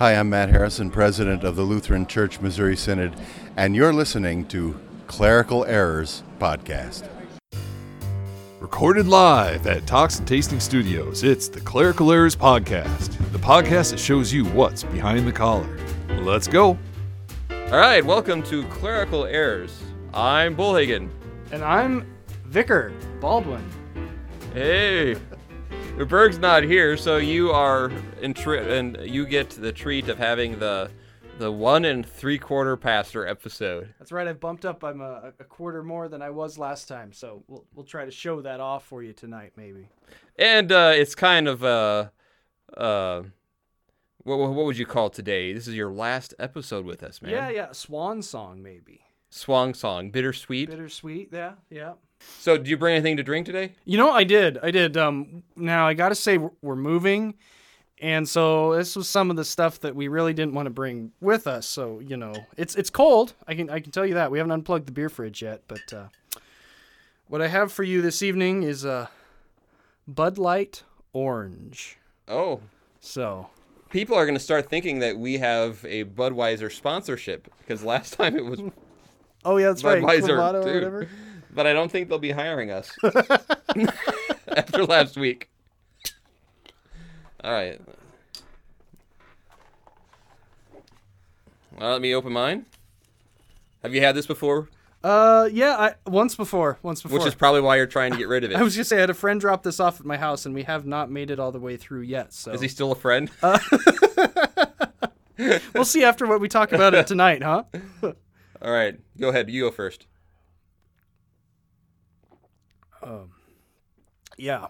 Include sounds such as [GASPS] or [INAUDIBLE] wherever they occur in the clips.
Hi, I'm Matt Harrison, president of the Lutheran Church Missouri Synod, and you're listening to Clerical Errors Podcast. Recorded live at Talks and Tasting Studios, it's the Clerical Errors Podcast, the podcast that shows you what's behind the collar. Let's go. All right, welcome to Clerical Errors. I'm Bullhagen. And I'm Vicar Baldwin. Hey, Berg's not here, so you are in tri- and you get the treat of having the the one and three quarter pastor episode. That's right. I've bumped up. I'm a, a quarter more than I was last time, so we'll we'll try to show that off for you tonight, maybe. And uh, it's kind of uh, uh, what what would you call today? This is your last episode with us, man. Yeah, yeah. Swan song, maybe. Swan song, bittersweet. Bittersweet. Yeah, yeah. So, do you bring anything to drink today? You know, I did. I did. Um, now I got to say we're- moving, and so this was some of the stuff that we really didn't want to bring with us. So you know, it's it's cold. I can I can tell you that we haven't unplugged the beer fridge yet. But uh, what I have for you this evening is a Bud Light Orange. Oh, So people are going to start thinking that we have a Budweiser sponsorship because last [LAUGHS] time it was Oh yeah, that's right. Budweiser, Clamato or whatever. But I don't think they'll be hiring us [LAUGHS] after last week. All right. Well, let me open mine. Have you had this before? Uh, yeah, I once before, once before. Which is probably why you're trying to get rid of [LAUGHS] it. I was gonna say I had a friend drop this off at my house, and we have not made it all the way through yet. So Is he still a friend? [LAUGHS] we'll see after what we talk about it tonight, huh? All right, go ahead. You go first. Yeah,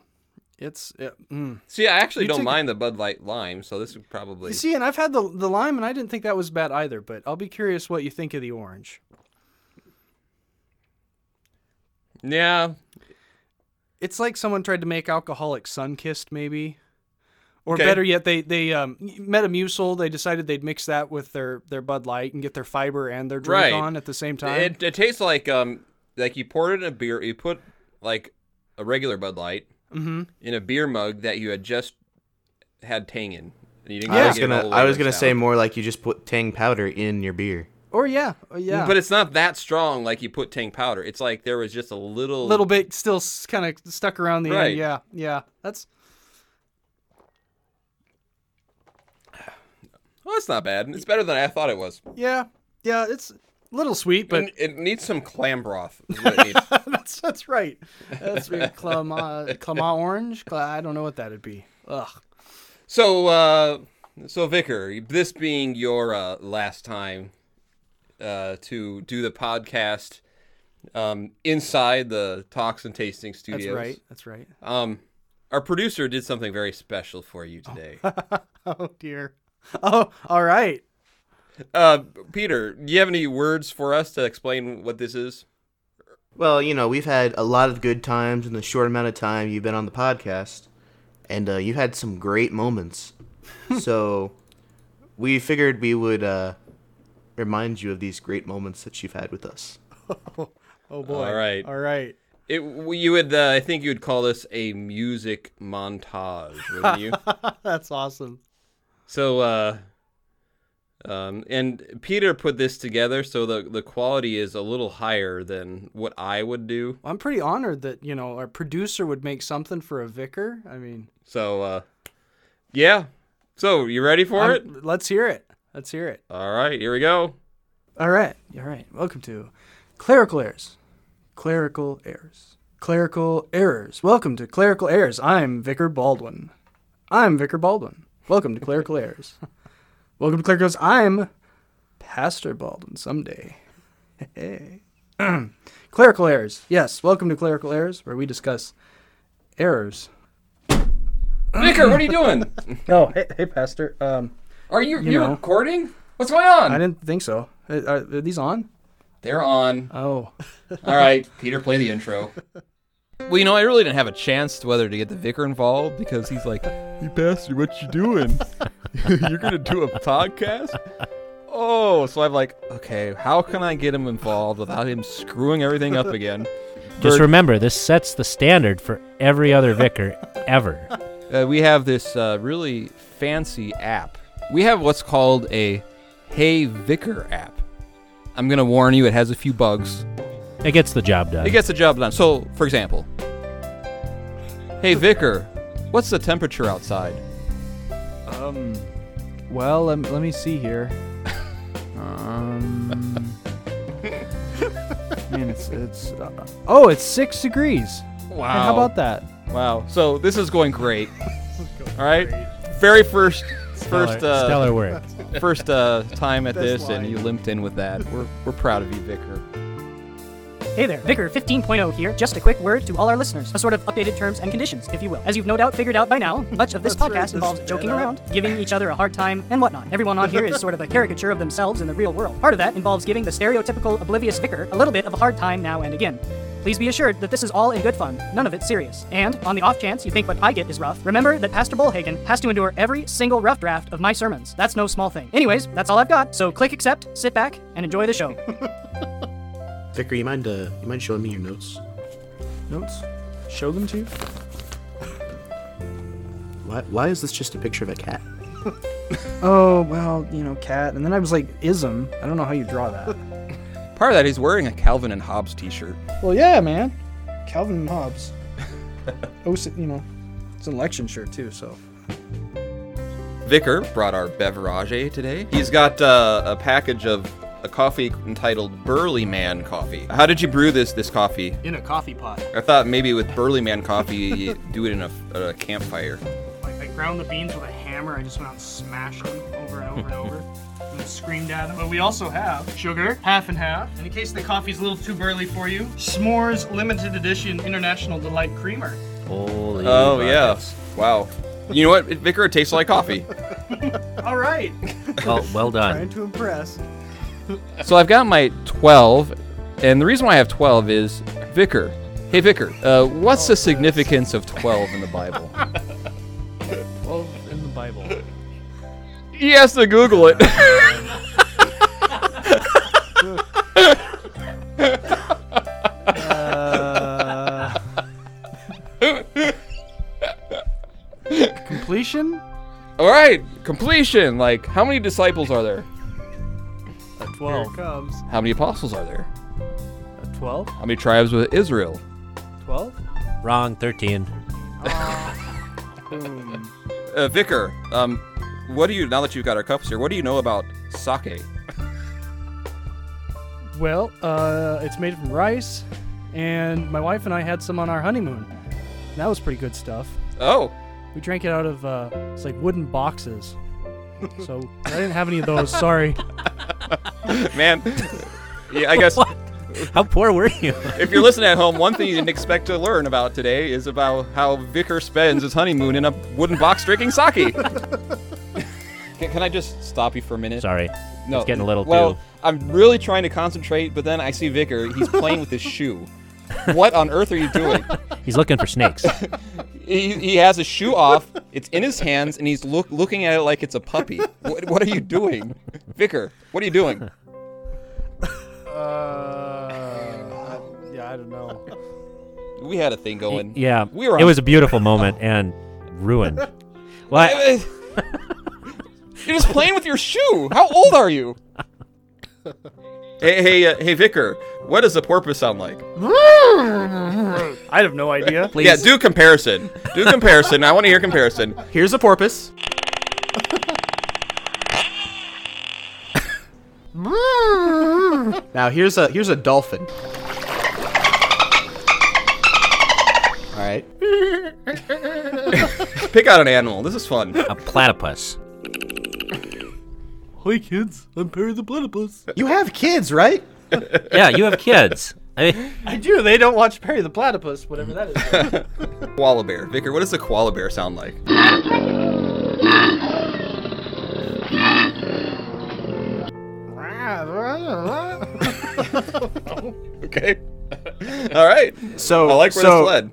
it's it, mm. See, I actually You don't mind the Bud Light lime, so this would probably. you see, and I've had the the lime, and I didn't think that was bad either. But I'll be curious what you think of the orange. Yeah, It's like someone tried to make alcoholic Sunkist, maybe. Or Okay. better yet, they they um, Metamucil. They decided they'd mix that with their their Bud Light and get their fiber and their drink Right. on at the same time. it, it tastes like um like you poured it in a beer. You put like a regular Bud Light mm-hmm. in a beer mug that you had just had Tang in. And you didn't Yeah. I was gonna I was gonna say south. more like you just put tang powder in your beer. Or yeah, or yeah. but it's not that strong like you put Tang powder. It's like there was just a little little bit still kind of stuck around the Right. end. Yeah, yeah. That's Well, it's not bad. It's better than I thought it was. yeah, yeah. It's a little sweet, but It, it needs some clam broth. [LAUGHS] is what it needs. that's that's right. That's right. Clama, Clama orange. I don't know what that'd be. Ugh. So, uh, so Vicar, this being your uh, last time uh, to do the podcast um, inside the Talks and Tasting Studios. That's right. That's right. Um, our producer did something very special for you today. [LAUGHS] Oh dear. Oh, all right. Uh, Peter, do you have any words for us to explain what this is? Well, you know, we've had a lot of good times in the short amount of time you've been on the podcast, and uh, you've had some great moments. [LAUGHS] so, we figured we would uh, remind you of these great moments that you've had with us. [LAUGHS] Oh boy. All right. All right. It, you would, uh, I think, you would call this a music montage, wouldn't you? [LAUGHS] That's awesome. So, uh, um, and Peter put this together, so the the quality is a little higher than what I would do. I'm pretty honored that you know our producer would make something for a vicar. I mean, So, uh, yeah. So, you ready for I'm- it? let's hear it. Let's hear it. All right, here we go. All right, all right. Welcome to Clerical Errors. Clerical Errors. Clerical Errors. Welcome to Clerical Errors. I'm Vicar Baldwin. I'm Vicar Baldwin. Welcome to Clerical [LAUGHS] Errors. Welcome to Clerical Errors. I'm Pastor Baldwin someday. Hey. [CLEARS THROAT] Clerical Errors. Yes, welcome to Clerical Errors, where we discuss errors. Vicar, what are you doing? [LAUGHS] Oh, hey, hey Pastor. Um, Are you You you know. recording? What's going on? I didn't think so. Are, are are these on? They're on. Oh, All right, Peter, play the intro. [LAUGHS] Well, you know, I really didn't have a chance to whether to get the vicar involved because he's like, "You pastor, what you doing? [LAUGHS] You're gonna do a podcast?" Oh, so I'm like, okay, how can I get him involved without him screwing everything up again? Just Bird- remember, this sets the standard for every other vicar ever. Uh, we have this uh, really fancy app we have what's called a Hey Vicar app. I'm gonna warn you, it has a few bugs. It gets the job done. It gets the job done. So, for example, Hey Vicar, what's the temperature outside? Um, well, let, let me see here. Um, man, it's it's uh, oh, it's six degrees. Wow. Hey, how about that? Wow. So this is going great. [LAUGHS] All right. Very first, first, stellar, uh, stellar work. first uh, time at Best this, and you limped in with that. We're we're proud of you, Vicar. Hey there, Vicar 15.0 here. Just a quick word to all our listeners, a sort of updated terms and conditions, if you will. As you've no doubt figured out by now, much of this That's podcast involves joking around, giving each other a hard time, and whatnot. Everyone on here is sort of a caricature of themselves in the real world. Part of that involves giving the stereotypical oblivious vicar a little bit of a hard time now and again. Please be assured that this is all in good fun, none of it serious. And, on the off chance you think what I get is rough, remember that Pastor Bullhagen has to endure every single rough draft of my sermons. That's no small thing. Anyways, that's all I've got, so click accept, sit back, and enjoy the show. [LAUGHS] Vicar, you mind uh, you mind showing me your notes? Notes. Show them to you. Why why is this just a picture of a cat? [LAUGHS] Oh well, you know, cat. And then I was like, ism. I don't know how you draw that. [LAUGHS] Part of that, he's wearing a Calvin and Hobbes T-shirt. well, yeah, man. Calvin and Hobbes. [LAUGHS] oh, you know, it's an election shirt too. So Vicar brought our beverage today. He's got uh, a package of a coffee entitled Burly Man Coffee. How did you brew this this coffee? in a coffee pot. I thought maybe with Burly Man Coffee you [LAUGHS] do it in a, a campfire. Like I ground the beans with a hammer. I just went out and smashed them over and over and over. [LAUGHS] And screamed at them. But we also have sugar, half and half. And in case the coffee's a little too burly for you, S'mores limited edition International Delight Creamer. Holy Oh yeah, wow. You know what, Vicar? It tastes like coffee. [LAUGHS] All right. Well, well done. Trying to impress. [LAUGHS] So I've got my 12, and the reason why I have 12 is Vicar. Hey Vicar, uh, what's the significance of 12 in the Bible? [LAUGHS] Well, in the Bible. He has to Google it. [LAUGHS] Uh, completion. All right, completion. Like, how many disciples are there? A twelve. comes. How many apostles are there? A twelve. How many tribes with Israel? Twelve. Wrong. Thirteen. Boom. [LAUGHS] Uh, Vicar, um, what do you now that you've got our cups here? What do you know about sake? Well, uh, it's made from rice, and my wife and I had some on our honeymoon. That was pretty good stuff. Oh, We drank it out of uh, it's like wooden boxes. [LAUGHS] So I didn't have any of those. Sorry. [LAUGHS] [LAUGHS] man. Yeah, I guess [LAUGHS] What? How poor were you? if you're listening at home, one thing you didn't expect to learn about today is about how Vicar spends his honeymoon in a wooden box drinking sake. [LAUGHS] can, can I just stop you for a minute? Sorry. No, It's getting a little well, too. I'm really trying to concentrate, but then I see Vicar. He's playing with his shoe. What on earth are you doing? He's looking for snakes. He, he has his shoe off. It's in his hands, and he's look, looking at it like it's a puppy. What, what are you doing, Vicar? What are you doing? Uh, yeah, I don't know. [LAUGHS] We had a thing going. yeah. We were It on- was a beautiful moment and ruined. [LAUGHS] Well, I- You're just [LAUGHS] playing with your shoe. How old are you? hey, hey, uh, hey, Vicar. What does a porpoise sound like? I have no idea. Please. Yeah, do comparison. Do comparison. I want to hear comparison. Here's a porpoise. [LAUGHS] now here's a here's a dolphin. All right. [LAUGHS] Pick out an animal. This is fun. a platypus. Hi kids, I'm Perry the Platypus. You have kids, right? [LAUGHS] Yeah, you have kids. I mean, I do. They don't watch Perry the Platypus, whatever that is. Koala bear. Vicar, what does a koala bear sound like? [LAUGHS] Okay. All right. So I like where so, this led.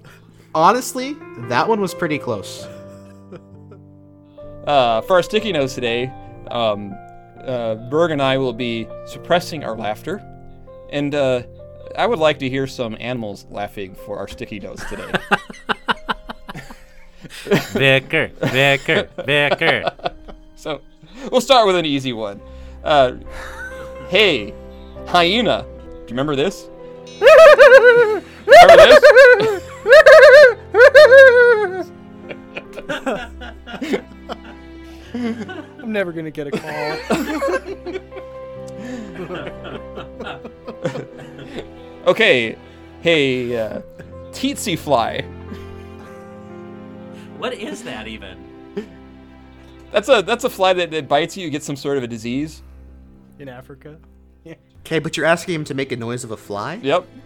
Honestly, that one was pretty close. Uh, for our sticky notes today, um, uh, Berg and I will be suppressing our laughter, and uh, I would like to hear some animals laughing for our sticky notes today. Vicar, Vicar, Vicar. so, we'll start with an easy one. Uh, hey, hyena. Do you remember this? [LAUGHS] remember this? [LAUGHS] I'm never gonna get a call. [LAUGHS] Okay, hey, uh, tsetse fly. What is that even? That's a that's a fly that, that bites you. You get some sort of a disease. In Africa. [LAUGHS] Okay, but you're asking him to make a noise of a fly? Yep. [LAUGHS]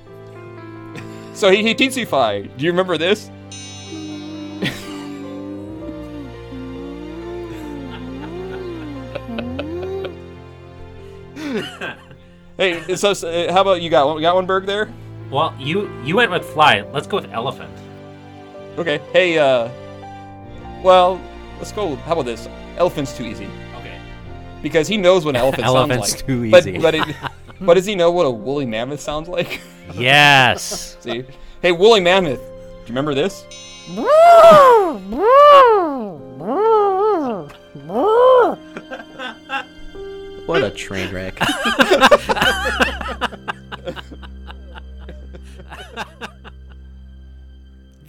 So he, he tsetse fly. Do you remember this? [LAUGHS] hey, so, so, uh, how about you got one? Got one, Berg there? Well, you you went with fly. Let's go with elephant. Okay. Hey, uh, well, let's go. How about this? Elephant's too easy Okay. Because he knows what an [LAUGHS] elephant Elephant's sounds like. too But- easy. But it, [LAUGHS] but does he know what a woolly mammoth sounds like? [LAUGHS] Yes. See? Hey, woolly mammoth. Do you remember this? What a train wreck.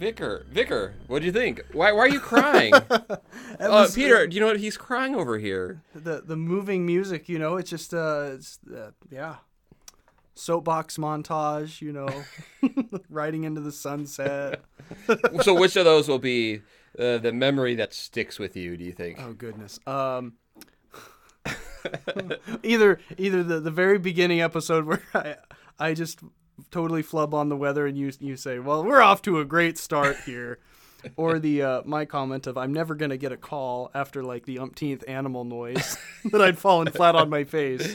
Vicar, Vicar, what do you think? Why, why are you crying? [LAUGHS] uh, Peter, do you know what? He's crying over here. the the moving music, you know, it's just uh, it's uh, yeah, soapbox montage, you know, [LAUGHS] riding into the sunset. so, which of those will be uh, the memory that sticks with you? Do you think? Oh goodness. Um, [LAUGHS] either either the the very beginning episode where I I just totally flub on the weather and you you say, well, we're off to a great start [LAUGHS] here. Or the uh, my comment of I'm never gonna get a call after like the umpteenth animal noise [LAUGHS] that I'd fallen flat on my face.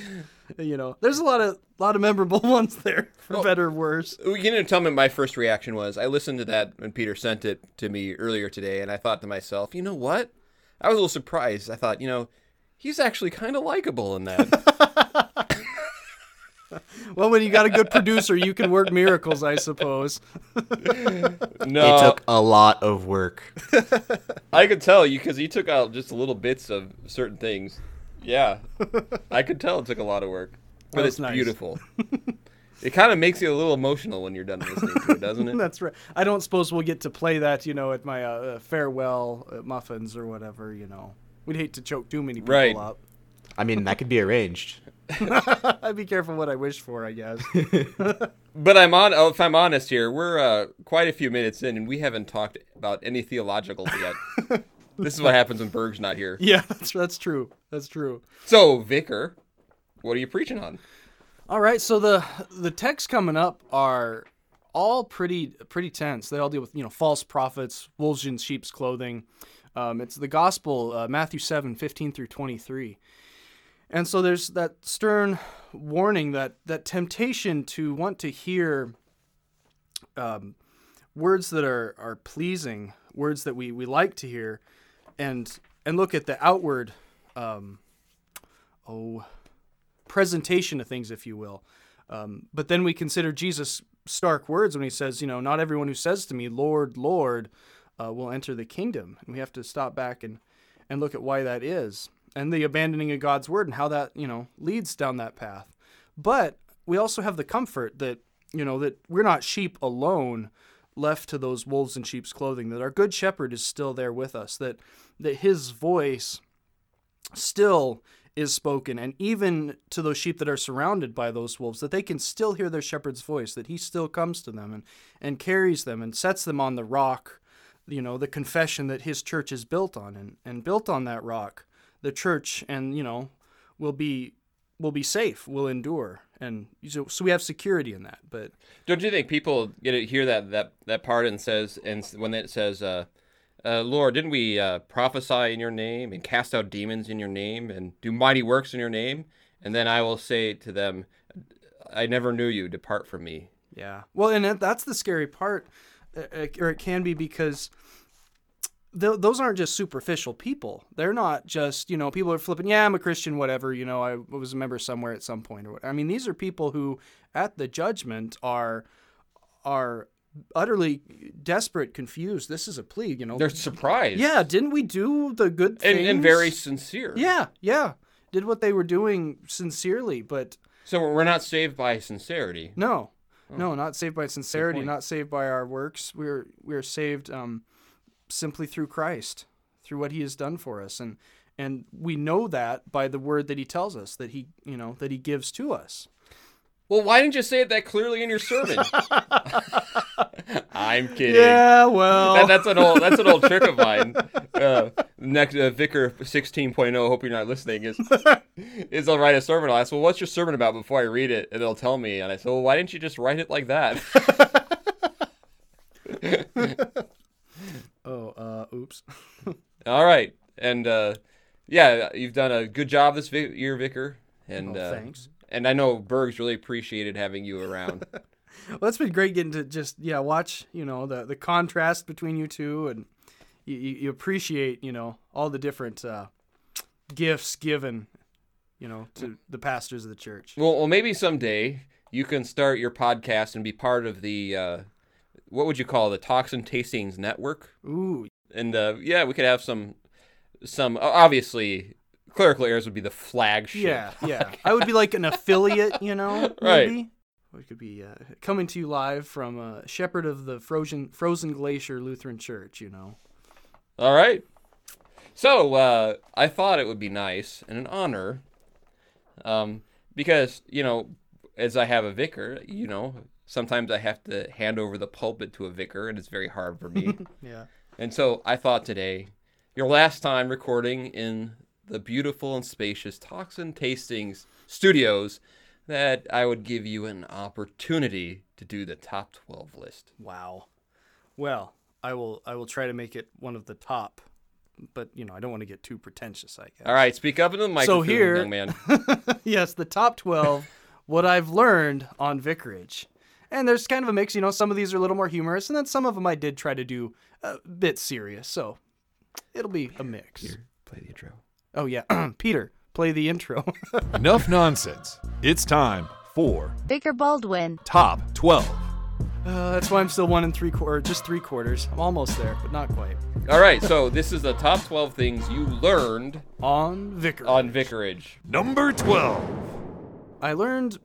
You know, there's a lot of lot of memorable [LAUGHS] ones there, for better or worse. You can tell me my first reaction was I listened to that when Peter sent it to me earlier today, and I thought to myself, you know what? I was a little surprised. I thought, you know, he's actually kind of likable in that. Well, when you got a good producer, you can work miracles, I suppose. [LAUGHS] no, It took a lot of work. I could tell you because he took out just little bits of certain things. Yeah, I could tell it took a lot of work, but That's it's nice. beautiful. it kind of makes you a little emotional when you're done listening to it, doesn't it? [LAUGHS] That's right. I don't suppose we'll get to play that, you know, at my uh, uh, farewell uh, muffins or whatever. You know, we'd hate to choke too many people Right. up. I mean, that could be arranged. I'd [LAUGHS] be careful what I wish for, I guess. [LAUGHS] But I'm on. Oh, if I'm honest here, we're uh, quite a few minutes in, and we haven't talked about any theological yet. [LAUGHS] this is what happens when Berg's not here. yeah, that's that's true. That's true. So, Vicar, what are you preaching on? All right, so the the texts coming up are all pretty pretty tense. They all deal with you know false prophets, wolves in sheep's clothing. Um, it's the gospel, uh, Matthew 7, 15 through 23. And so there's that stern warning that that temptation to want to hear um, words that are, are pleasing, words that we, we like to hear, and and look at the outward um, oh presentation of things, if you will. Um, but then we consider Jesus' stark words when he says, you know, not everyone who says to me, Lord, Lord, uh, will enter the kingdom. And we have to stop back and, and look at why that is and the abandoning of God's word and how that, you know, leads down that path. But we also have the comfort that, you know, that we're not sheep alone left to those wolves in sheep's clothing, that our good shepherd is still there with us, that, that his voice still is spoken and even to those sheep that are surrounded by those wolves that they can still hear their shepherd's voice that he still comes to them and, and carries them and sets them on the rock you know the confession that his church is built on and, and built on that rock the church and you know will be will be safe will endure and so, so we have security in that but Don't you think people get to hear that that that part and says and when it says, uh, uh, "Lord, didn't we uh, prophesy in your name and cast out demons in your name and do mighty works in your name?" And then I will say to them, "I never knew you. Depart from me." Yeah. Well, and that's the scary part, uh, uh, or it can be because th- those aren't just superficial people. They're not just, you know, people are flipping, yeah, I'm a Christian, whatever, you know, I was a member somewhere at some point. Or what. I mean, these are people who, at the judgment, are are utterly desperate, confused. This is a plea, you know. They're surprised. yeah, didn't we do the good and, things? and very sincere. Yeah, yeah. Did what they were doing sincerely, but So we're not saved by sincerity. no. No, not saved by sincerity, not saved by our works. We're we're saved um, simply through Christ, through what He has done for us, and and we know that by the word that He tells us that He you know that He gives to us. Well, why didn't you say it that clearly in your sermon? I'm kidding. Yeah, well, That, that's an old that's an old trick of mine. Uh, next uh, Vicar 16.0. Hope you're not listening. Is is I'll write a sermon. I'll ask, well, what's your sermon about before I read it, and they'll tell me, and I say, well, why didn't you just write it like that? [LAUGHS] oh, uh, oops. [LAUGHS] All right, and uh, yeah, you've done a good job this vi- year, Vicar, and Oh, uh, thanks. And I know Berg's really appreciated having you around. [LAUGHS] Well, it's been great getting to just yeah watch you know the the contrast between you two, and you, you, you appreciate you know all the different uh, gifts given, you know, to the pastors of the church. Well, well, maybe someday you can start your podcast and be part of the uh, what would you call the Talks and Tastings Network? Ooh, And uh, yeah, we could have some some obviously clerical errors would be the flagship. yeah, yeah. I would be like an affiliate, you know, [LAUGHS] Right. maybe. It could be uh, coming to you live from uh, Shepherd of the Frozen Frozen Glacier Lutheran Church. You know. All right. So uh, I thought it would be nice and an honor, um, because you know, as I have a vicar, you know, sometimes I have to hand over the pulpit to a vicar, and it's very hard for me. [LAUGHS] Yeah. And so I thought today, your last time recording in the beautiful and spacious Talks and Tastings studios, that I would give you an opportunity to do the top 12 list. Wow. Well, I will. I will try to make it one of the top, but you know, I don't want to get too pretentious. I guess. All right, speak up into the microphone, here- young man. [LAUGHS] yes, the top 12, what I've learned on vicarage. And there's kind of a mix, you know, some of these are a little more humorous, and then some of them I did try to do a bit serious. So it'll be a mix. Play the intro. Oh, yeah. [CLEARS THROAT] Peter, play the intro. [LAUGHS] Enough nonsense. It's time for Vicar Baldwin. Top 12. uh, that's why I'm still one and three quarter, just three quarters. I'm almost there, but not quite. All right, so this is the top 12 things you learned On vicarage. on vicarage. Number 12. I learned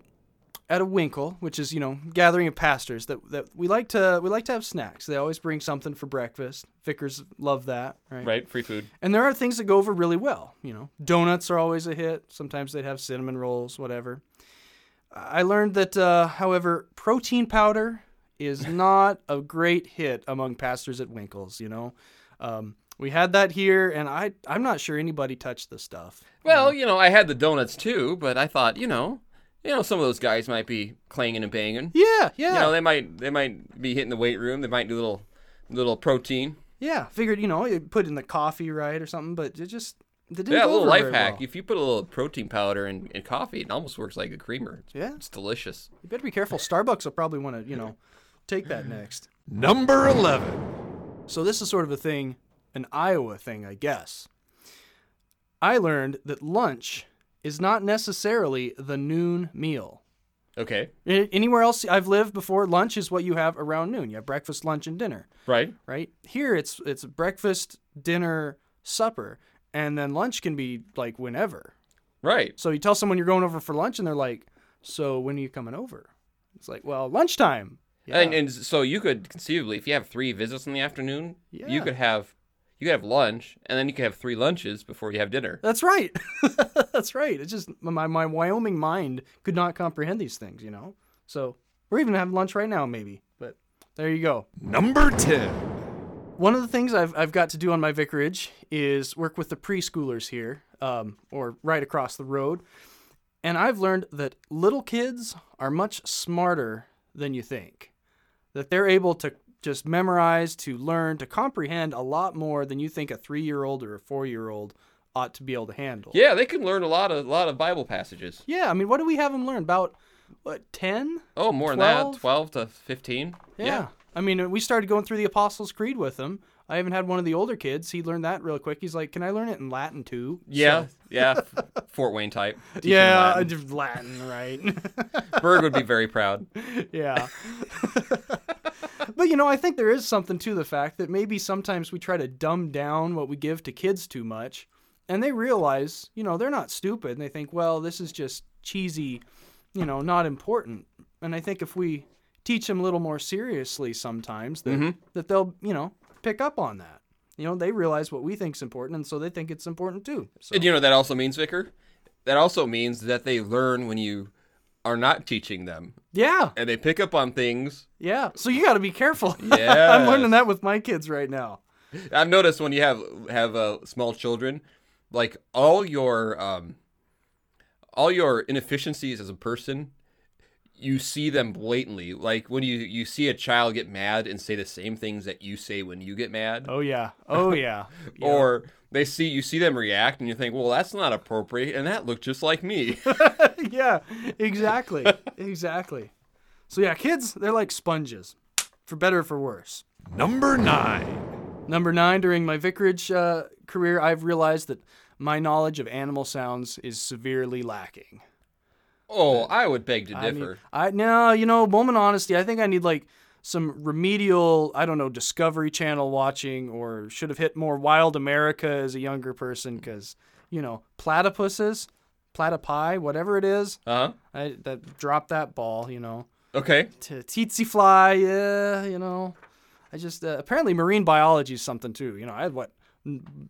at a Winkel, which is you know gathering of pastors, that that we like to we like to have snacks. They always bring something for breakfast. Vicars love that, right? Right, free food. And there are things that go over really well. You know, donuts are always a hit. Sometimes they'd have cinnamon rolls, whatever. I learned that, uh, however, protein powder is [LAUGHS] not a great hit among pastors at Winkels. You know, um, we had that here, and I I'm not sure anybody touched the stuff. Well, you know, I had the donuts too, but I thought, you know, you know, some of those guys might be clanging and banging. Yeah, yeah. You know, they might they might be hitting the weight room. They might do a little little protein. Yeah, figured you know you put in the coffee right or something, but it just it didn't yeah, a little over life hack. well. If you put a little protein powder in, in coffee, it almost works like a creamer. It's, Yeah. it's delicious. You better be careful. Starbucks will probably want to you know take that next. Number 11. So this is sort of a thing, an Iowa thing, I guess. I learned that lunch is not necessarily the noon meal. Okay, Anywhere else I've lived before, lunch is what you have around noon. You have breakfast, lunch, and dinner, right. right? Here it's it's breakfast, dinner, supper, and then lunch can be like whenever. Right. So you tell someone you're going over for lunch, and they're like, "So when are you coming over?" It's like, "Well, lunchtime." Yeah. And and so you could conceivably, if you have three visits in the afternoon, you could have you could have lunch, and then you could have three lunches before you have dinner. That's right. [LAUGHS] That's right. It's just my my Wyoming mind could not comprehend these things, you know. So we're even having lunch right now, maybe. But there you go. Number 10. One of the things I've I've got to do on my vicarage is work with the preschoolers here, um, or right across the road, and I've learned that little kids are much smarter than you think. That they're able to just memorize, to learn, to comprehend a lot more than you think a three-year-old or a four-year-old ought to be able to handle. Yeah, they can learn a lot of lot of Bible passages. Yeah, I mean, what do we have them learn? About what ten? Oh, more than that, twelve to fifteen. Yeah. I mean, we started going through the Apostles' Creed with them. I even had one of the older kids. He learned that real quick. He's like, "Can I learn it in Latin too?" Yeah, So- yeah. [LAUGHS] Fort Wayne type. yeah, Latin. Latin, right? Berg would be very proud. [LAUGHS] yeah. [LAUGHS] but you know, I think there is something to the fact that maybe sometimes we try to dumb down what we give to kids too much, and they realize, you know, they're not stupid, and they think, well, this is just cheesy, you know, not important. And I think if we teach them a little more seriously sometimes, that mm-hmm. that they'll, you know, pick up on that. You know, they realize what we think's important, and so they think it's important too. So. And you know that also means, Vicar? That also means that they learn when you are not teaching them, Yeah, and they pick up on things. yeah. So you got to be careful. [LAUGHS] Yeah. I'm learning that with my kids right now. I've noticed when you have have uh, small children, like all your um, all your inefficiencies as a person, you see them blatantly. Like when you you see a child get mad and say the same things that you say when you get mad, Oh yeah. Oh yeah. [LAUGHS] Yeah. or they see you see them react and you think, well, that's not appropriate, and that looked just like me. [LAUGHS] yeah, exactly. [LAUGHS] exactly. So yeah, kids, they're like sponges, for better or for worse. Number nine. Number nine, during my vicarage uh, career, I've realized that my knowledge of animal sounds is severely lacking. Oh, I would beg to I need- differ. I no, you know, moment honesty. I think I need like some remedial, I don't know, Discovery Channel watching, or should have hit more Wild America as a younger person, because you know, platypuses, platypi, whatever it is, Uh huh. I that drop that ball, you know. Okay. to tsetse fly, yeah, you know. I just uh, apparently marine biology is something too. You know, I had what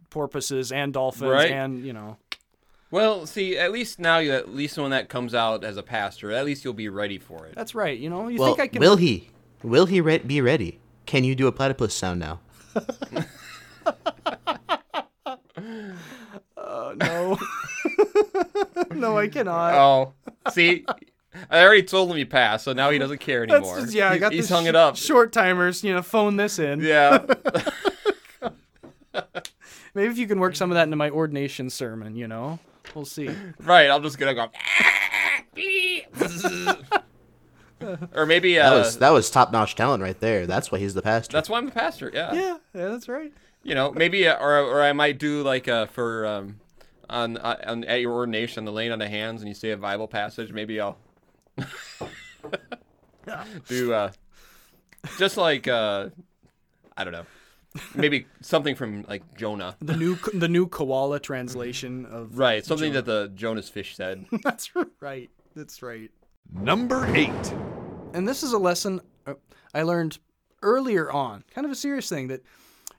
porpoises and dolphins Right. and you know. Well, see, at least now, you at least when that comes out as a pastor, at least you'll be ready for it. That's right. You know, you Well, think I can? will he? Will he re- be ready? Can you do a platypus sound now? [LAUGHS] [LAUGHS] Uh, no, [LAUGHS] no, I cannot. Oh, see, I already told him he passed, so now he doesn't care That's anymore. just, yeah, I He- got he's hung sh- it up. Short timers, you know, phone this in. Yeah. Maybe if you can work some of that into my ordination sermon, you know, we'll see. [LAUGHS] right. I'm just gonna go. [LAUGHS] or maybe uh, That was that was top notch talent right there. That's why he's the pastor. that's why I'm the pastor. Yeah. Yeah, yeah, that's right. You know, maybe uh, or or I might do like uh for um on uh, on at your ordination the laying on the hands and you say a Bible passage. Maybe I'll [LAUGHS] do uh just like uh I don't know. Maybe something from like Jonah. [LAUGHS] The new the new koala translation of Right, something that the Jonah's fish said. [LAUGHS] That's right. That's right. Number eight. and this is a lesson uh, I learned earlier on, kind of a serious thing that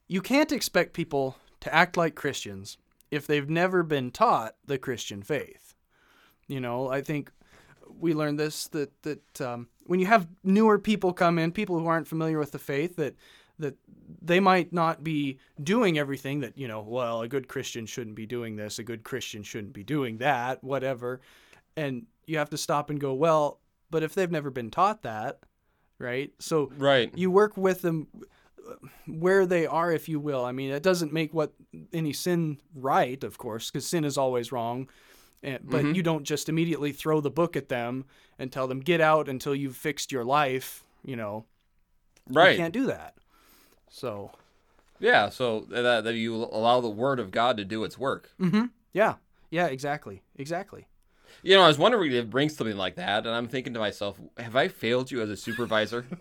you can't expect people to act like Christians if they've never been taught the Christian faith. You know, I think we learned this that that um, when you have newer people come in, people who aren't familiar with the faith, that that they might not be doing everything that you know. Well, a good Christian shouldn't be doing this. A good Christian shouldn't be doing that. Whatever, and you have to stop and go. Well, but if they've never been taught that, right? So Right. you work with them where they are, if you will. I mean, it doesn't make what any sin right, of course, because sin is always wrong. And, but mm-hmm. you don't just immediately throw the book at them and tell them get out until you've fixed your life. You know, you Right. can't do that. So Yeah, so that, that you allow the word of God to do its work. Mm-hmm. yeah, yeah, exactly, exactly. You know, I was wondering if it brings something like that, and I'm thinking to myself, have I failed you as a supervisor? [LAUGHS] [LAUGHS]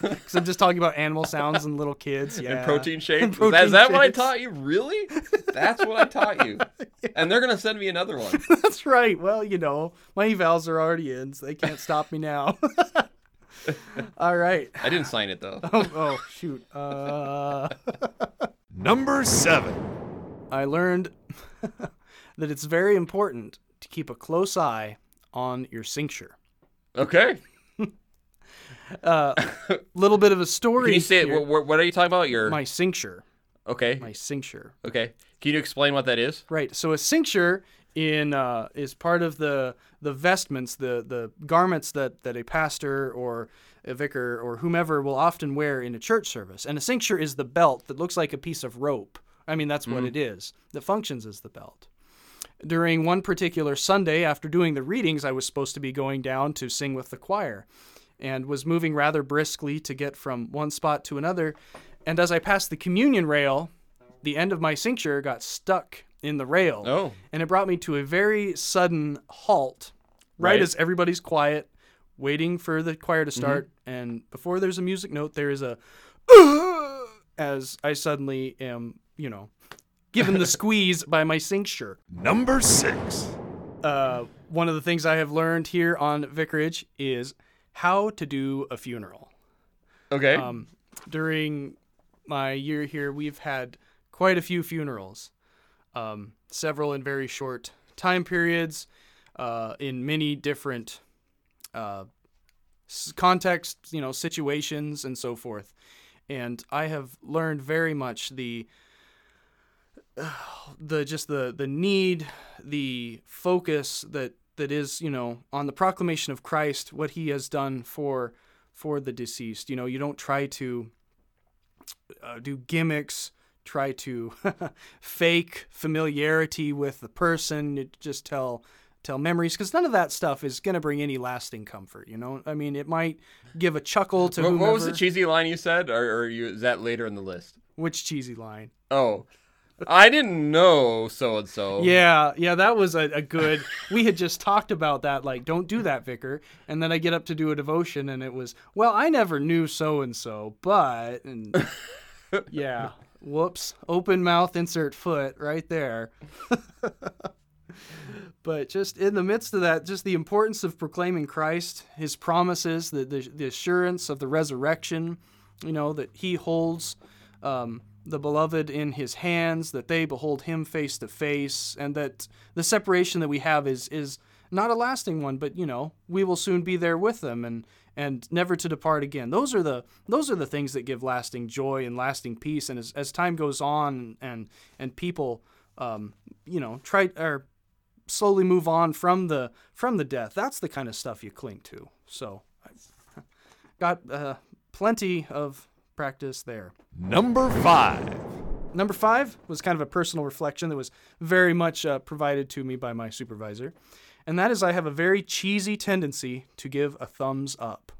Because I'm just talking about animal sounds and little kids. Yeah, and protein shakes? And Is that, is protein that what I taught you? Really? [LAUGHS] That's what I taught you. And they're gonna send me another one. That's right. Well, you know, my evals are already in, so they can't stop me now. [LAUGHS] All right. I didn't sign it though. [LAUGHS] Oh, oh shoot. Uh, [LAUGHS] Number seven. I learned that it's very important to keep a close eye on your cincture. Okay. Uh little bit of a story. Can you say it? here. What, what are you talking about? Your My cincture. okay. My cincture. Okay. Can you explain what that is? Right. So a cincture in uh, is part of the the vestments, the the garments that that a pastor or a vicar or whomever will often wear in a church service. And a cincture is the belt that looks like a piece of rope. I mean, that's what it is. That functions as the belt. During one particular Sunday, after doing the readings, I was supposed to be going down to sing with the choir and was moving rather briskly to get from one spot to another. And as I passed the communion rail, the end of my cincture got stuck in the rail. Oh. And it brought me to a very sudden halt, right, Right. as everybody's quiet, waiting for the choir to start, and before there's a music note, there is a [GASPS] as I suddenly am, you know, given the [LAUGHS] squeeze by my cincture. Number six. Uh, one of the things I have learned here on Vicarage is how to do a funeral. Okay. Um, during my year here, we've had quite a few funerals, um, several in very short time periods, uh, in many different uh, contexts, you know, situations, and so forth. And I have learned very much the [SIGHS] the just the the need, the focus that that is you know on the proclamation of Christ, what He has done for for the deceased. You know, you don't try to uh, do gimmicks, try to [LAUGHS] fake familiarity with the person. Just tell tell memories because none of that stuff is going to bring any lasting comfort. You know, I mean, it might give a chuckle to what, what was the cheesy line you said, or, or you, is that later in the list? Which cheesy line? Oh, I didn't know so and so. Yeah, yeah, that was a, a good. [LAUGHS] we had just talked about that, like, don't do that, Vicar. And then I get up to do a devotion, and it was, well, I never knew so and so, but, and [LAUGHS] yeah, whoops, open mouth, insert foot, right there. [LAUGHS] but just in the midst of that, just the importance of proclaiming Christ, His promises, the the, the assurance of the resurrection, you know, that He holds. Um, the beloved in his hands, that they behold him face to face, and that the separation that we have is is not a lasting one, but you know, we will soon be there with them and and never to depart again. Those are the those are the things that give lasting joy and lasting peace. And as, as time goes on and and people um, you know, try or slowly move on from the from the death, that's the kind of stuff you cling to. So I've [LAUGHS] got uh, plenty of practice there. Number five. Number five was kind of a personal reflection that was very much uh, provided to me by my supervisor, and that is I have a very cheesy tendency to give a thumbs up.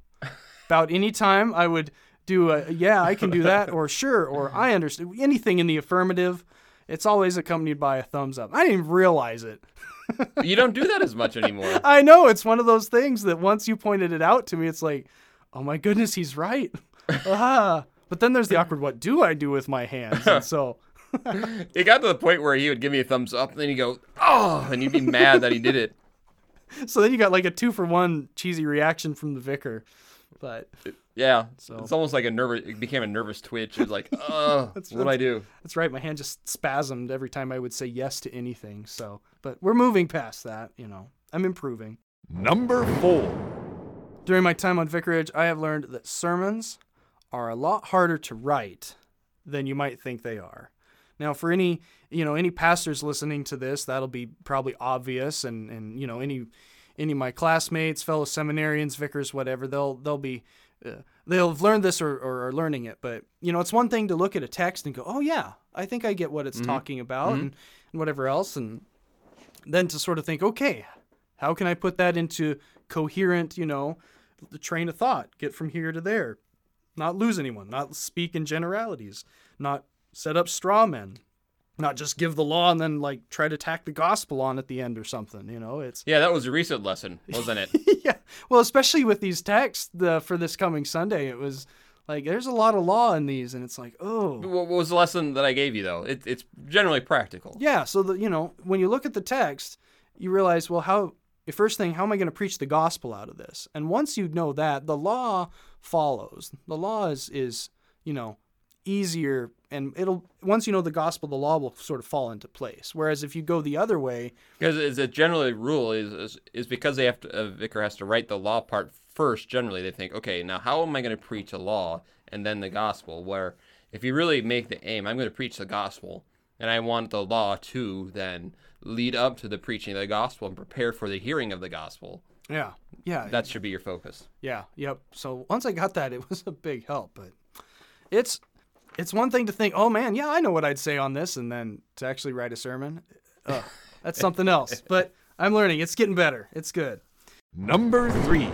About any time I would do a yeah, I can do that, or sure, or I understand anything in the affirmative, it's always accompanied by a thumbs up. I didn't even realize it. [LAUGHS] You don't do that as much anymore. I know it's one of those things that once you pointed it out to me, it's like, oh my goodness, he's right. [LAUGHS] ah. But then there's the awkward, what do I do with my hands? And so. [LAUGHS] It got to the point where he would give me a thumbs up, and then he'd go, "Oh," and you'd be mad that he did it. [LAUGHS] So then you got like a two for one cheesy reaction from the vicar. But Yeah, So- it's almost like a nervous. It became a nervous twitch. It's like, [LAUGHS] "Oh, what do I do?" that's right, my hand just spasmed every time I would say yes to anything. So, but we're moving past that, you know. I'm improving. Number four. During my time on vicarage, I have learned that sermons are a lot harder to write than you might think they are. Now, for any you know any pastors listening to this, that'll be probably obvious, and and you know any any of my classmates, fellow seminarians, vicars, whatever, they'll they'll be uh, they'll have learned this or, or are learning it. But you know, it's one thing to look at a text and go, oh yeah, I think I get what it's talking about, and, and whatever else, and then to sort of think, okay, how can I put that into coherent, you know, the train of thought, get from here to there, not lose anyone, not speak in generalities, not set up straw men, not just give the law and then like try to tack the gospel on at the end or something. You know, it's Yeah, that was a recent lesson, wasn't it? [LAUGHS] yeah. Well, especially with these texts the, for this coming Sunday, it was like there's a lot of law in these, and it's like, oh, what was the lesson that I gave you though? It, it's generally practical. Yeah, so the you know when you look at the text, you realize well how first thing how am I going to preach the gospel out of this? And once you know that, the law follows. The law is is you know easier and it'll once you know the gospel, the law will sort of fall into place. Whereas if you go the other way, Because it's a generally rule is, is is because they have to a vicar has to write the law part first. Generally, they think, okay, now how am I going to preach a law and then the gospel? Where if you really make the aim, I'm going to preach the gospel, and I want the law to then lead up to the preaching of the gospel and prepare for the hearing of the gospel. yeah, yeah, That should be your focus. Yeah, yep. So once I got that, it [LAUGHS] was a big help. But it's it's one thing to think, oh man, yeah, I know what I'd say on this, and then to actually write a sermon, uh, that's [LAUGHS] something else. But I'm learning. It's getting better. It's good. Number three.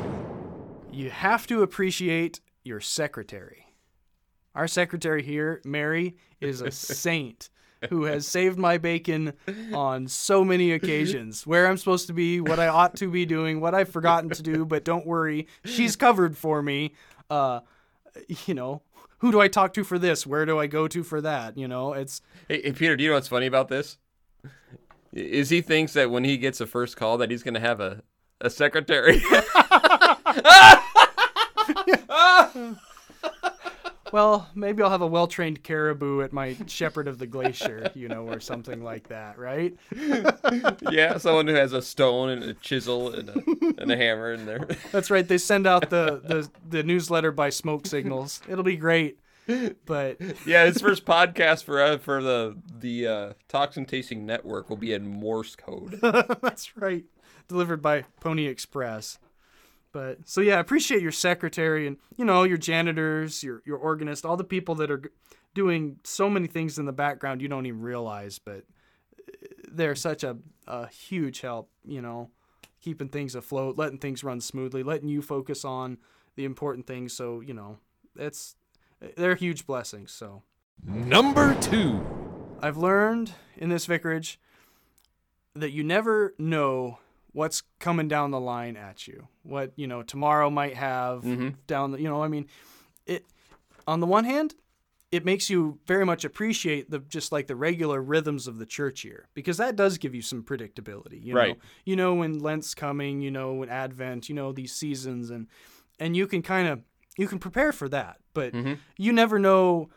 You have to appreciate your secretary. Our secretary here, Mary, is a [LAUGHS] saint. who has saved my bacon on so many occasions. Where I'm supposed to be, what I ought to be doing, what I've forgotten to do, but don't worry, she's covered for me. Uh, you know, who do I talk to for this? Where do I go to for that? You know, it's Hey, hey, Peter, do you know what's funny about this? Is he thinks that when he gets a first call that he's going to have a, a secretary. [LAUGHS] [LAUGHS] [LAUGHS] well, maybe I'll have a well-trained caribou at my shepherd of the glacier, you know, or something like that, right? [LAUGHS] yeah, someone who has a stone and a chisel and a, and a hammer in there. [LAUGHS] That's right. They send out the, the, the newsletter by smoke signals. It'll be great. But yeah, his first podcast for uh, for the the uh, Talks and Tasting Network will be in Morse code. [LAUGHS] that's right. Delivered by Pony Express. But so yeah, I appreciate your secretary and you know your janitors, your your organist, all the people that are doing so many things in the background you don't even realize, but uh, they're such a a huge help. You know, keeping things afloat, letting things run smoothly, letting you focus on the important things. So you know, it's they're huge blessings. So Number two. I've learned in this vicarage that you never know what's coming down the line at you. What, you know, tomorrow might have mm-hmm. down the, you know, I mean, it on the one hand, it makes you very much appreciate the just like the regular rhythms of the church year because that does give you some predictability, you know. Right. You know when Lent's coming, you know when Advent, you know these seasons and and you can kind of you can prepare for that, but mm-hmm. you never know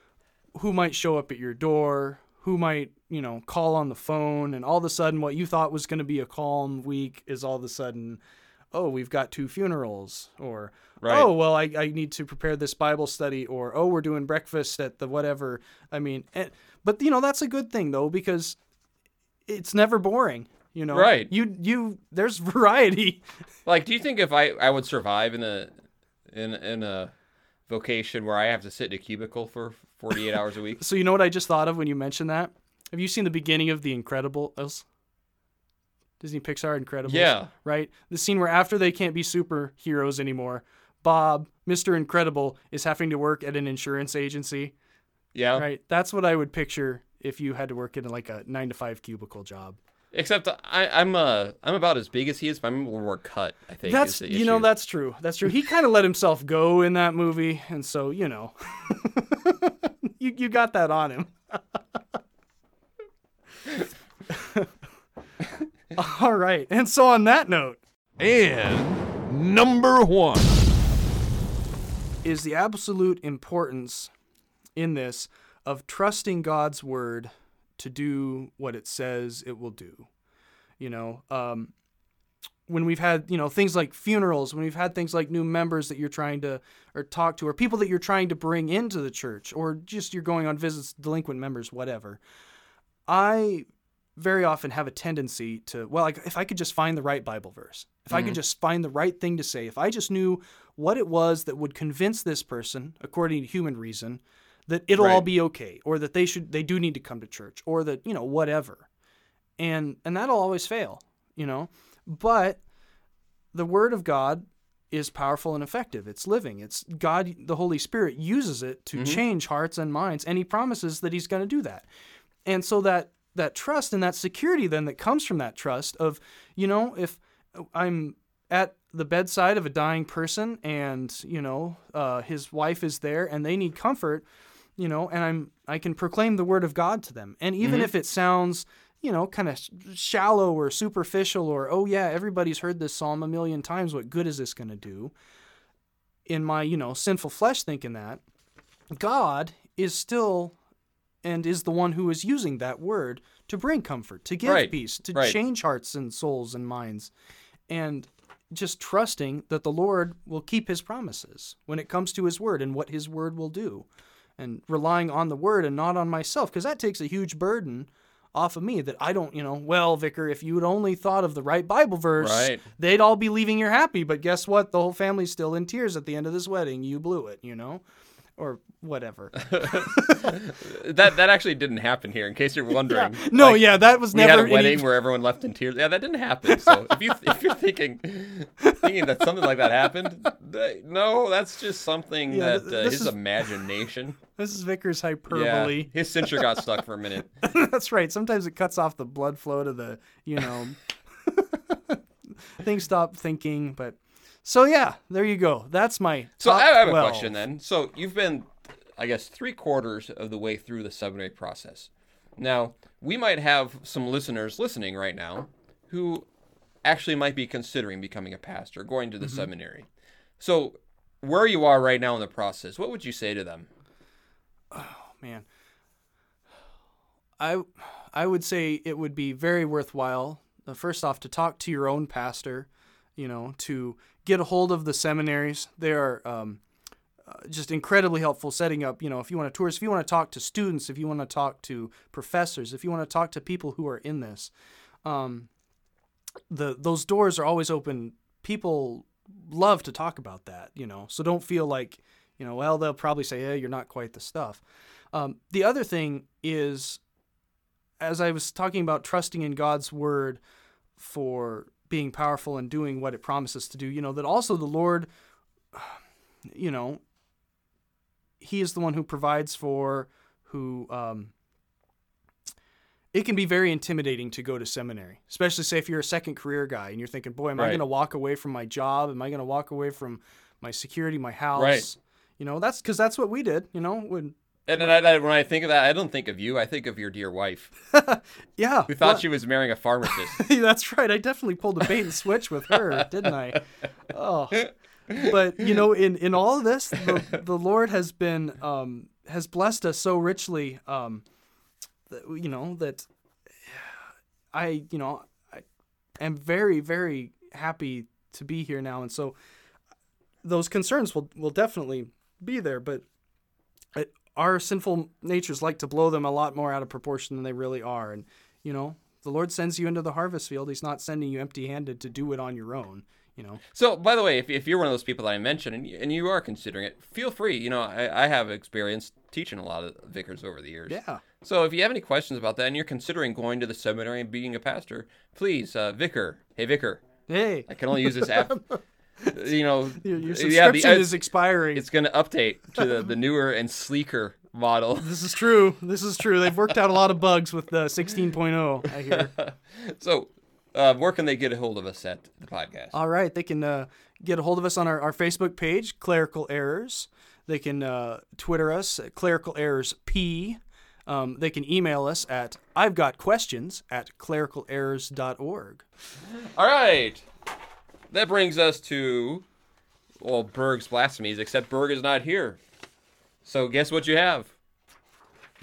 who might show up at your door, who might, you know, call on the phone, and all of a sudden what you thought was going to be a calm week is all of a sudden, oh, we've got two funerals, or Right. oh, well, I, I need to prepare this Bible study, or oh, we're doing breakfast at the whatever. I mean, and, but you know that's a good thing though because it's never boring. You know, Right. You you there's [LAUGHS] variety. Like, do you think if I, I would survive in a in in a vocation where I have to sit in a cubicle for 48 hours a week? [LAUGHS] So you know what I just thought of when you mentioned that? Have you seen the beginning of The Incredibles? Disney Pixar Incredibles. Yeah. Right? The scene where after they can't be superheroes anymore, Bob, Mr. Incredible, is having to work at an insurance agency. Yeah. Right? That's what I would picture if you had to work in like a nine to five cubicle job. Except I, I'm uh I'm about as big as he is, but I'm a little more cut. I think. That's is the you know that's true. That's true. He kind of let himself go in that movie, and so you know, [LAUGHS] you you got that on him. [LAUGHS] All right, and so on that note, And number one. is the absolute importance in this of trusting God's word to do what it says it will do. You know, um, when we've had you know things like funerals, when we've had things like new members that you're trying to or talk to, or people that you're trying to bring into the church, or just you're going on visits, delinquent members, whatever. I very often have a tendency to well like if i could just find the right bible verse if i could just find the right thing to say if i just knew what it was that would convince this person according to human reason that it'll all be okay or that they should they do need to come to church or that you know whatever. And and that'll always fail you know? But the word of god is powerful and effective. It's living. It's god the holy spirit uses it to change hearts and minds and he promises that he's going to do that. And so that that trust and that security then that comes from that trust of you know if i'm at the bedside of a dying person and you know uh, his wife is there and they need comfort you know and i'm i can proclaim the word of god to them and even mm-hmm. if it sounds you know kind of shallow or superficial or oh yeah everybody's heard this psalm a million times what good is this going to do in my you know sinful flesh thinking that god is still and is the one who is using that word to bring comfort, to give Right, peace, to right. change hearts and souls and minds. And just trusting that the Lord will keep his promises when it comes to his word and what his word will do. And relying on the word and not on myself, because that takes a huge burden off of me that I don't, you know, well, Vicar, if you had only thought of the right Bible verse, Right. they'd all be leaving here happy. But guess what? The whole family's still in tears at the end of this wedding. You blew it, you know? Or whatever. [LAUGHS] That that actually didn't happen here. In case you're wondering. No, Like, yeah, that was we never had a any- wedding where everyone left in tears. Yeah, that didn't happen. So if you if you're thinking thinking that something like that happened, th- no, that's just something Yeah, that th- uh, his is- imagination. [LAUGHS] This is Vicar's hyperbole. Yeah, his cincture got stuck for a minute. [LAUGHS] That's right. Sometimes it cuts off the blood flow to the, you know, things stop thinking. But so yeah, there you go. That's my. So I have a question then. So you've been, I guess, three quarters of the way through the seminary process. Now we might have some listeners listening right now who actually might be considering becoming a pastor, going to the seminary. So where you are right now in the process, what would you say to them? Oh man. I I would say it would be very worthwhile. Uh, first off, to talk to your own pastor, you know, to get a hold of the seminaries. They are um, uh, just incredibly helpful setting up. You know, if you want to tours, if you want to talk to students, if you want to talk to professors, if you want to talk to people who are in this, um, the those doors are always open. People love to talk about that, you know. So don't feel like, you know, well, they'll probably say, "Yeah, you're not quite the stuff." Um, the other thing is, as I was talking about trusting in God's word for being powerful and doing what it promises to do, you know, that also the Lord, [SIGHS] you know, He is the one who provides for, who, um, it can be very intimidating to go to seminary, especially say if you're a second career guy and you're thinking, boy, am I going to walk away from my job? Am I going to walk away from my security, my house? Right. You know, that's because that's what we did, you know, when, And, and I, I- when I think of that, I don't think of you. I think of your dear wife, [LAUGHS] yeah. who thought well- she was marrying a pharmacist. [LAUGHS] That's right. I definitely pulled a bait and switch with her, didn't I? Oh, but you know, in in all of this, the, the Lord has been um, has blessed us so richly. Um, that, you know that I you know I am very very happy to be here now, and so those concerns will will definitely be there, but. I, our sinful natures like to blow them a lot more out of proportion than they really are, and you know the Lord sends you into the harvest field. He's not sending you empty-handed to do it on your own. You know. So, by the way, if, if you're one of those people that I mentioned and you, and you are considering it, feel free. You know, I, I have experience teaching a lot of vicars over the years. Yeah. So, if you have any questions about that and you're considering going to the seminary and being a pastor, please, uh, vicar. Hey, vicar. Hey, I can only use this app. [LAUGHS] [LAUGHS] you know, your, your yeah, subscription the, is expiring. it's going to update to the, the [LAUGHS] newer and sleeker model. This is true. This is true. They've worked out a lot of bugs with the 16.0. I hear. [LAUGHS] So, uh, where can they get a hold of us at the podcast? All right, they can uh, get a hold of us on our, our Facebook page, Clerical Errors. They can uh, Twitter us at Clerical Errors P. Um, they can email us at I've got questions at clericalerrors.org. All right. That brings us to, well, Berg's blasphemies, except Berg is not here. So guess what you have?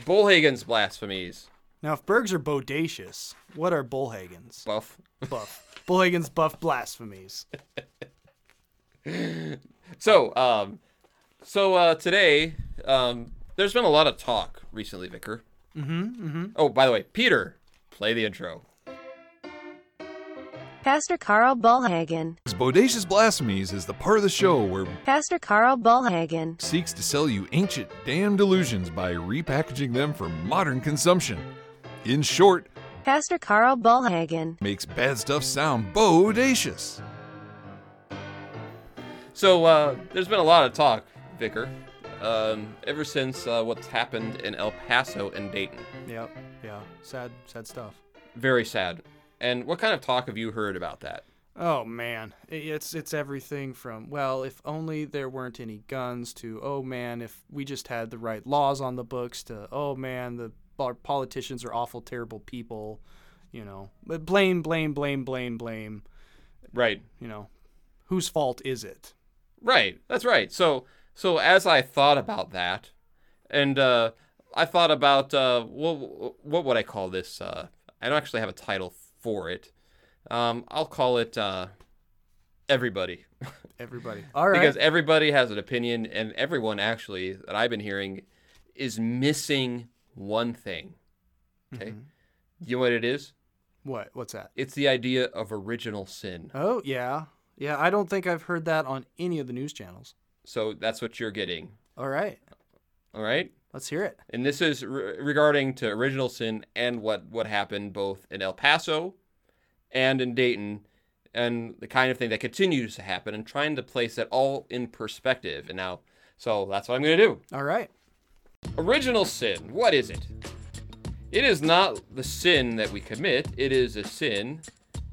Bullhagen's blasphemies. Now, if Bergs are bodacious, what are Bullhagen's? Buff. [LAUGHS] Buff. Bullhagen's buff blasphemies. [LAUGHS] So, um, so uh, today, um, there's been a lot of talk recently, Vicar. Mm-hmm. mm-hmm. Oh, by the way, Peter, play the intro. Pastor Carl Bullhagen. Bodacious Blasphemies is the part of the show where Pastor Carl Bullhagen. seeks to sell you ancient damn delusions by repackaging them for modern consumption. In short, Pastor Carl Bullhagen. makes bad stuff sound bodacious. So uh, there's been a lot of talk, Vicar, um, ever since uh, what's happened in El Paso and Dayton. Yep. Yeah. Sad, sad stuff. Very sad. And what kind of talk have you heard about that? Oh man, it's it's everything from well, if only there weren't any guns to oh man, if we just had the right laws on the books to oh man, the politicians are awful, terrible people, you know. But blame, blame, blame, blame, blame. Right. You know, whose fault is it? Right. That's right. So so as I thought about that, and uh, I thought about uh, what what would I call this? Uh, I don't actually have a title for it. Um, I'll call it uh, everybody. [LAUGHS] Everybody. All right. because everybody has an opinion, and everyone actually that I've been hearing is missing one thing. Okay, you know what it is? what? What's that? It's the idea of original sin. Oh yeah, yeah. I don't think I've heard that on any of the news channels. So that's what you're getting. All right. All right. Let's hear it. And this is re- regarding to original sin and what what happened both in El Paso and in Dayton and the kind of thing that continues to happen and trying to place that all in perspective. And now so that's what I'm going to do. All right. Original sin, what is it? It is not the sin that we commit, it is a sin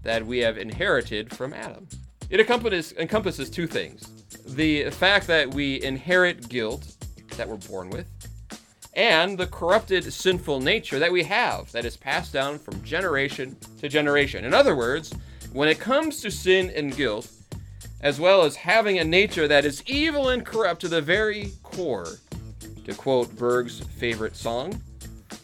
that we have inherited from Adam. It encompasses, encompasses two things the fact that we inherit guilt that we're born with, and the corrupted sinful nature that we have that is passed down from generation to generation. In other words, when it comes to sin and guilt, as well as having a nature that is evil and corrupt to the very core, to quote Berg's favorite song,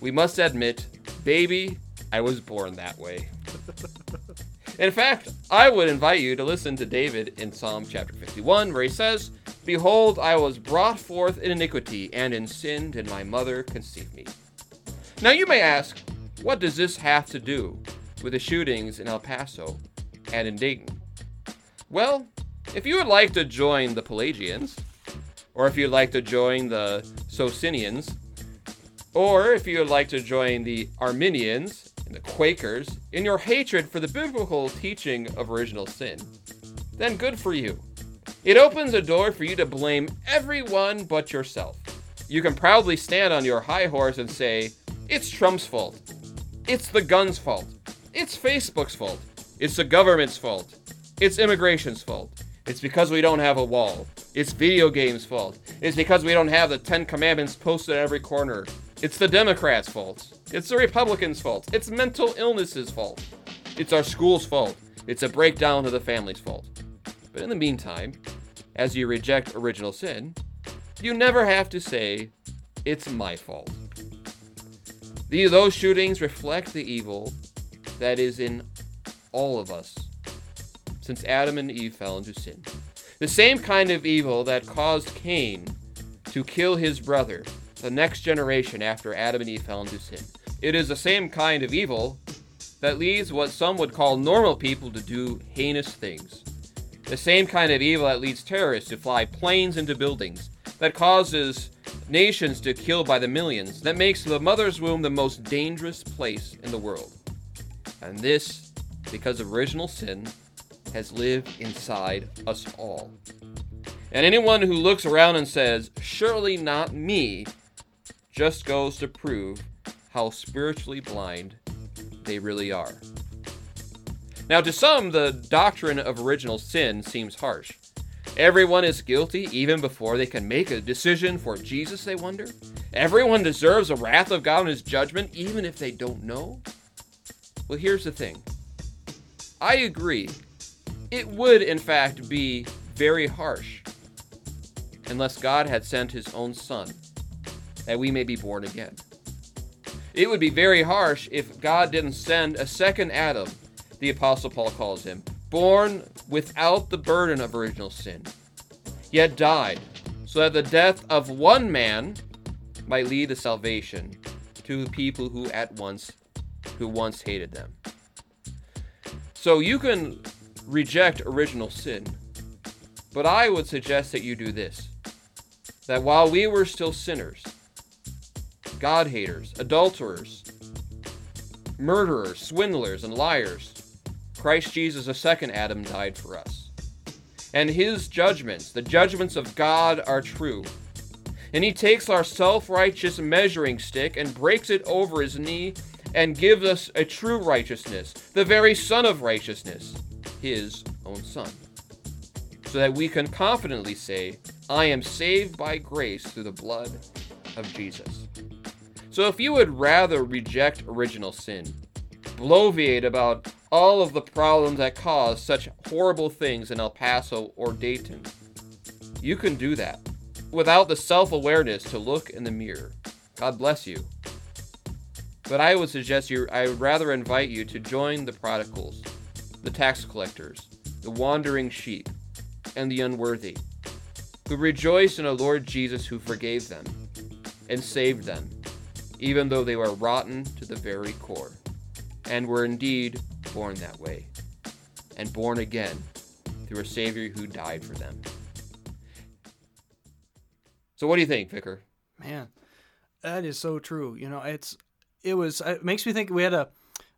we must admit, baby, I was born that way. [LAUGHS] In fact, I would invite you to listen to David in Psalm chapter 51, where he says, Behold, I was brought forth in iniquity, and in sin did my mother conceive me. Now you may ask, what does this have to do with the shootings in El Paso and in Dayton? Well, if you would like to join the Pelagians, or if you'd like to join the Socinians, or if you would like to join the Arminians and the Quakers in your hatred for the biblical teaching of original sin, then good for you. It opens a door for you to blame everyone but yourself. You can proudly stand on your high horse and say, It's Trump's fault. It's the gun's fault. It's Facebook's fault. It's the government's fault. It's immigration's fault. It's because we don't have a wall. It's video games' fault. It's because we don't have the Ten Commandments posted at every corner. It's the Democrats' fault. It's the Republicans' fault. It's mental illness's fault. It's our school's fault. It's a breakdown of the family's fault. But in the meantime, as you reject original sin, you never have to say, it's my fault. The, those shootings reflect the evil that is in all of us since Adam and Eve fell into sin. The same kind of evil that caused Cain to kill his brother, the next generation after Adam and Eve fell into sin. It is the same kind of evil that leads what some would call normal people to do heinous things. The same kind of evil that leads terrorists to fly planes into buildings, that causes nations to kill by the millions, that makes the mother's womb the most dangerous place in the world. And this, because original sin has lived inside us all. And anyone who looks around and says, surely not me, just goes to prove how spiritually blind they really are. Now, to some, the doctrine of original sin seems harsh. Everyone is guilty even before they can make a decision for Jesus, they wonder? Everyone deserves the wrath of God and his judgment even if they don't know? Well, here's the thing I agree. It would, in fact, be very harsh unless God had sent his own Son that we may be born again. It would be very harsh if God didn't send a second Adam, the Apostle Paul calls him, born without the burden of original sin, yet died, so that the death of one man might lead to salvation to people who at once who once hated them. So you can reject original sin, but I would suggest that you do this. That while we were still sinners, God haters, adulterers, murderers, swindlers, and liars, Christ Jesus, the second Adam, died for us. And his judgments, the judgments of God, are true. And he takes our self righteous measuring stick and breaks it over his knee and gives us a true righteousness, the very Son of righteousness, his own Son. So that we can confidently say, I am saved by grace through the blood of Jesus. So if you would rather reject original sin, bloviate about all of the problems that cause such horrible things in El Paso or Dayton, you can do that without the self awareness to look in the mirror. God bless you. But I would suggest you, I would rather invite you to join the prodigals, the tax collectors, the wandering sheep, and the unworthy, who rejoice in a Lord Jesus who forgave them and saved them, even though they were rotten to the very core, and were indeed born that way, and born again through a Savior who died for them. So, what do you think, Vicar? Man, that is so true. You know, it's it was it makes me think we had a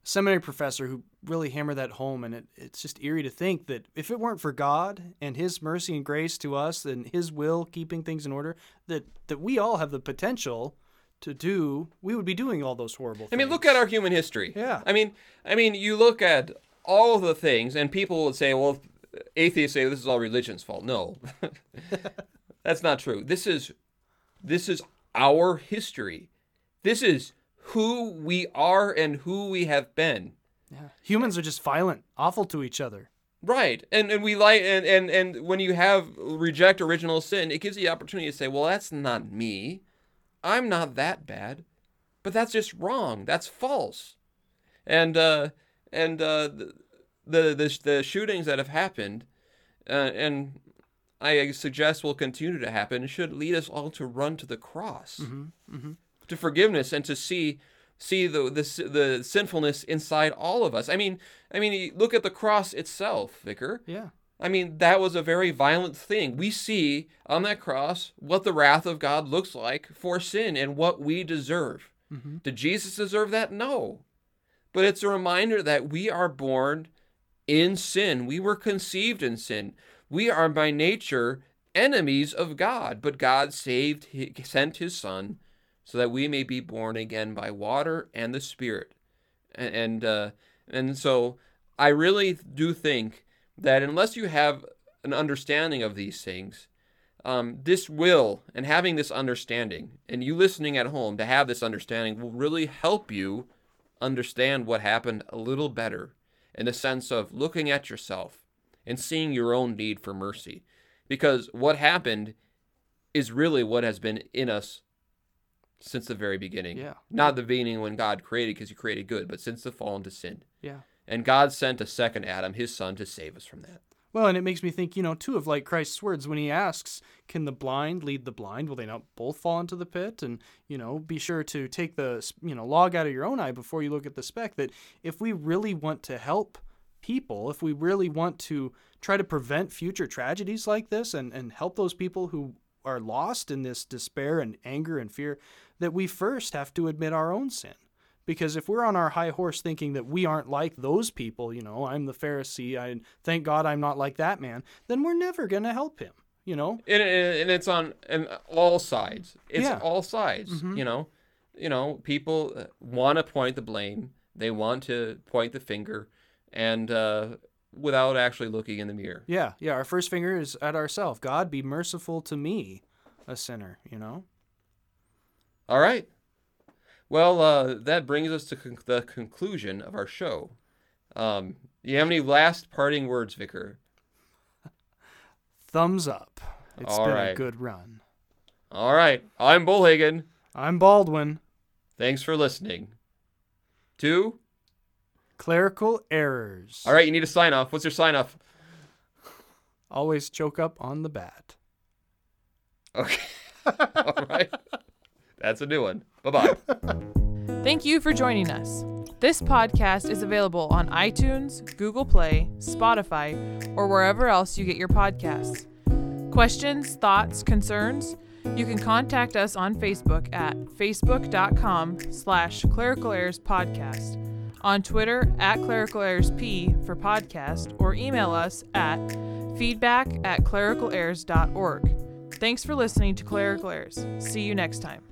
seminary professor who really hammered that home and it, it's just eerie to think that if it weren't for God and his mercy and grace to us and his will keeping things in order that that we all have the potential to do we would be doing all those horrible things. I mean, look at our human history. Yeah. I mean, I mean, you look at all of the things, and people would say, "Well, atheists say this is all religion's fault." No, [LAUGHS] that's not true. This is, this is our history. This is who we are and who we have been. Yeah. Humans are just violent, awful to each other. Right. And and we like and, and and when you have reject original sin, it gives you the opportunity to say, Well, that's not me. I'm not that bad. But that's just wrong. That's false. And uh and uh the the the, the shootings that have happened uh, and I suggest will continue to happen should lead us all to run to the cross. To forgiveness and to see see the, the the sinfulness inside all of us. I mean, I mean, look at the cross itself, Vicar. Yeah. I mean, that was a very violent thing. We see on that cross what the wrath of God looks like for sin and what we deserve. Did Jesus deserve that? No. But it's a reminder that we are born in sin. We were conceived in sin. We are by nature enemies of God, but God saved, sent his son so that we may be born again by water and the Spirit. And and, uh, and so I really do think that unless you have an understanding of these things, um, this will and having this understanding, and you listening at home to have this understanding will really help you understand what happened a little better in the sense of looking at yourself and seeing your own need for mercy. Because what happened is really what has been in us since the very beginning. Yeah. Not the beginning when God created, because He created good, but since the fall into sin. Yeah. And God sent a second Adam, His Son, to save us from that. Well, and it makes me think, you know, too, of like Christ's words when he asks, Can the blind lead the blind? Will they not both fall into the pit? And, you know, be sure to take the, you know, log out of your own eye before you look at the speck. That if we really want to help people, if we really want to try to prevent future tragedies like this and, and help those people who are lost in this despair and anger and fear, that we first have to admit our own sin. Because if we're on our high horse thinking that we aren't like those people, you know, I'm the Pharisee, I thank God I'm not like that man, then we're never going to help him, you know? and, and it's on and all sides. It's Yeah. all sides. You know, you know, people want to point the blame. They want to point the finger, and uh, without actually looking in the mirror. Yeah, yeah, our first finger is at ourselves. God be merciful to me, a sinner, you know? All right. Well, uh, that brings us to con- the conclusion of our show. Um, you have any last parting words, Vicar? [LAUGHS] Thumbs up. It's All been a good run. All right. I'm Bullhagen. I'm Baldwin. Thanks for listening. to Clerical errors. All right. You need a sign off. What's your sign off? Always choke up on the bat. Okay. [LAUGHS] All right. That's a new one. Bye bye. [LAUGHS] Thank you for joining us. This podcast is available on iTunes, Google Play, Spotify, or wherever else you get your podcasts. Questions, thoughts, concerns? You can contact us on Facebook at facebook.com slash clerical errors podcast, on Twitter at clerical errors p for podcast, or email us at feedback at clericalerrors.org. Thanks for listening to Clerical Errors. See you next time.